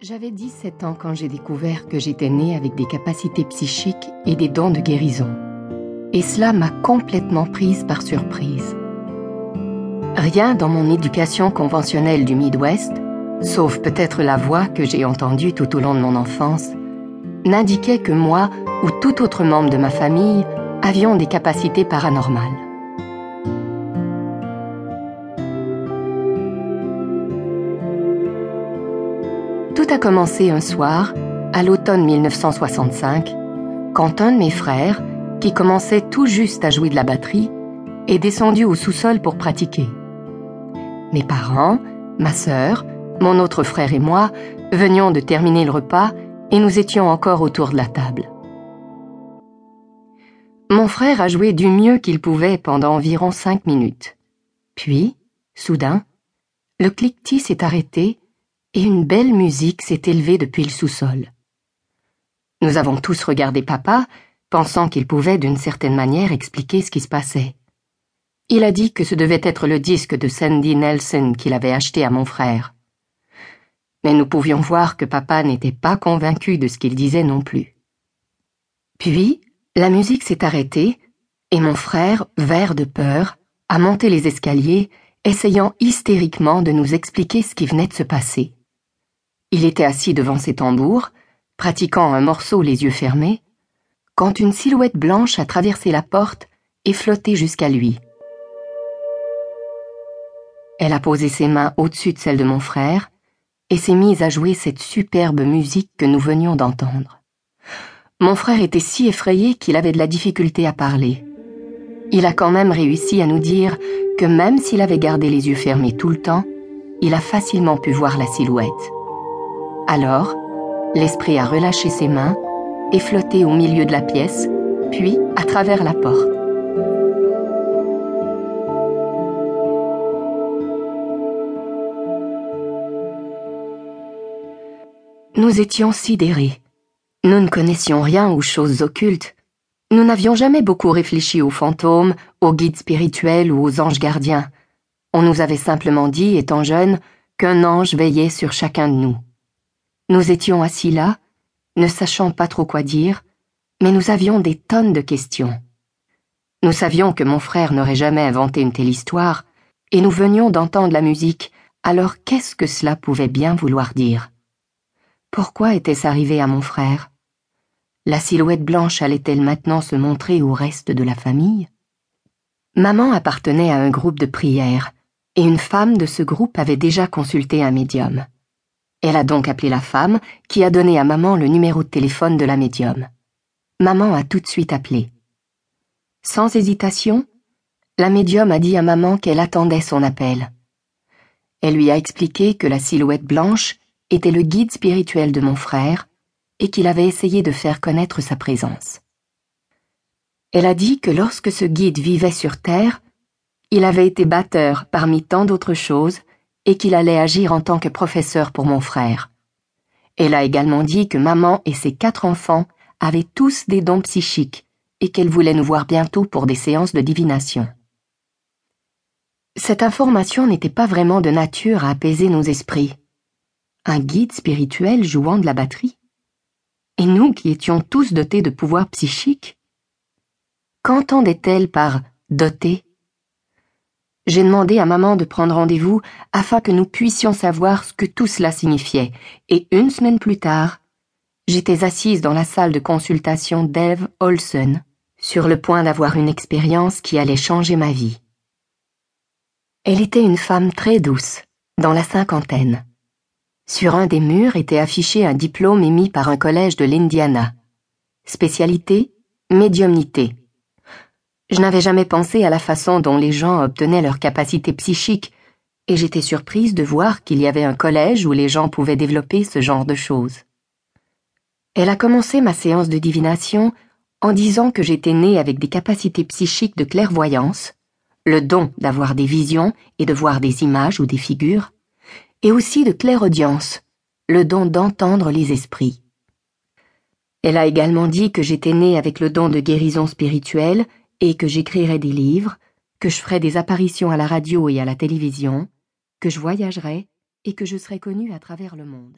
J'avais 17 ans quand j'ai découvert que j'étais née avec des capacités psychiques et des dons de guérison. Et cela m'a complètement prise par surprise. Rien dans mon éducation conventionnelle du Midwest, sauf peut-être la voix que j'ai entendue tout au long de mon enfance, n'indiquait que moi ou tout autre membre de ma famille avions des capacités paranormales. A commencé un soir, à l'automne 1965, quand un de mes frères, qui commençait tout juste à jouer de la batterie, est descendu au sous-sol pour pratiquer. Mes parents, ma sœur, mon autre frère et moi venions de terminer le repas et nous étions encore autour de la table. Mon frère a joué du mieux qu'il pouvait pendant environ cinq minutes. Puis, soudain, le cliquetis s'est arrêté et une belle musique s'est élevée depuis le sous-sol. Nous avons tous regardé papa, pensant qu'il pouvait d'une certaine manière expliquer ce qui se passait. Il a dit que ce devait être le disque de Sandy Nelson qu'il avait acheté à mon frère. Mais nous pouvions voir que papa n'était pas convaincu de ce qu'il disait non plus. Puis, la musique s'est arrêtée, et mon frère, vert de peur, a monté les escaliers, essayant hystériquement de nous expliquer ce qui venait de se passer. Il était assis devant ses tambours, pratiquant un morceau les yeux fermés, quand une silhouette blanche a traversé la porte et flotté jusqu'à lui. Elle a posé ses mains au-dessus de celles de mon frère et s'est mise à jouer cette superbe musique que nous venions d'entendre. Mon frère était si effrayé qu'il avait de la difficulté à parler. Il a quand même réussi à nous dire que même s'il avait gardé les yeux fermés tout le temps, il a facilement pu voir la silhouette. Alors, l'esprit a relâché ses mains et flotté au milieu de la pièce, puis à travers la porte. Nous étions sidérés. Nous ne connaissions rien aux choses occultes. Nous n'avions jamais beaucoup réfléchi aux fantômes, aux guides spirituels ou aux anges gardiens. On nous avait simplement dit, étant jeunes, qu'un ange veillait sur chacun de nous. Nous étions assis là, ne sachant pas trop quoi dire, mais nous avions des tonnes de questions. Nous savions que mon frère n'aurait jamais inventé une telle histoire, et nous venions d'entendre la musique, alors qu'est-ce que cela pouvait bien vouloir dire? Pourquoi était-ce arrivé à mon frère? La silhouette blanche allait-elle maintenant se montrer au reste de la famille? Maman appartenait à un groupe de prière, et une femme de ce groupe avait déjà consulté un médium. Elle a donc appelé la femme, qui a donné à maman le numéro de téléphone de la médium. Maman a tout de suite appelé. Sans hésitation, la médium a dit à maman qu'elle attendait son appel. Elle lui a expliqué que la silhouette blanche était le guide spirituel de mon frère et qu'il avait essayé de faire connaître sa présence. Elle a dit que lorsque ce guide vivait sur Terre, il avait été batteur parmi tant d'autres choses et qu'il allait agir en tant que professeur pour mon frère. Elle a également dit que maman et ses quatre enfants avaient tous des dons psychiques et qu'elle voulait nous voir bientôt pour des séances de divination. Cette information n'était pas vraiment de nature à apaiser nos esprits. Un guide spirituel jouant de la batterie Et nous qui étions tous dotés de pouvoirs psychiques Qu'entendait-elle par doté? J'ai demandé à maman de prendre rendez-vous afin que nous puissions savoir ce que tout cela signifiait, et une semaine plus tard, j'étais assise dans la salle de consultation d'Eve Olsen, sur le point d'avoir une expérience qui allait changer ma vie. Elle était une femme très douce, dans la cinquantaine. Sur un des murs était affiché un diplôme émis par un collège de l'Indiana. Spécialité médiumnité. Je n'avais jamais pensé à la façon dont les gens obtenaient leur capacité psychique, et j'étais surprise de voir qu'il y avait un collège où les gens pouvaient développer ce genre de choses. Elle a commencé ma séance de divination en disant que j'étais née avec des capacités psychiques de clairvoyance, le don d'avoir des visions et de voir des images ou des figures, et aussi de clairaudience, le don d'entendre les esprits. Elle a également dit que j'étais née avec le don de guérison spirituelle et que j'écrirais des livres, que je ferais des apparitions à la radio et à la télévision, que je voyagerais et que je serais connue à travers le monde.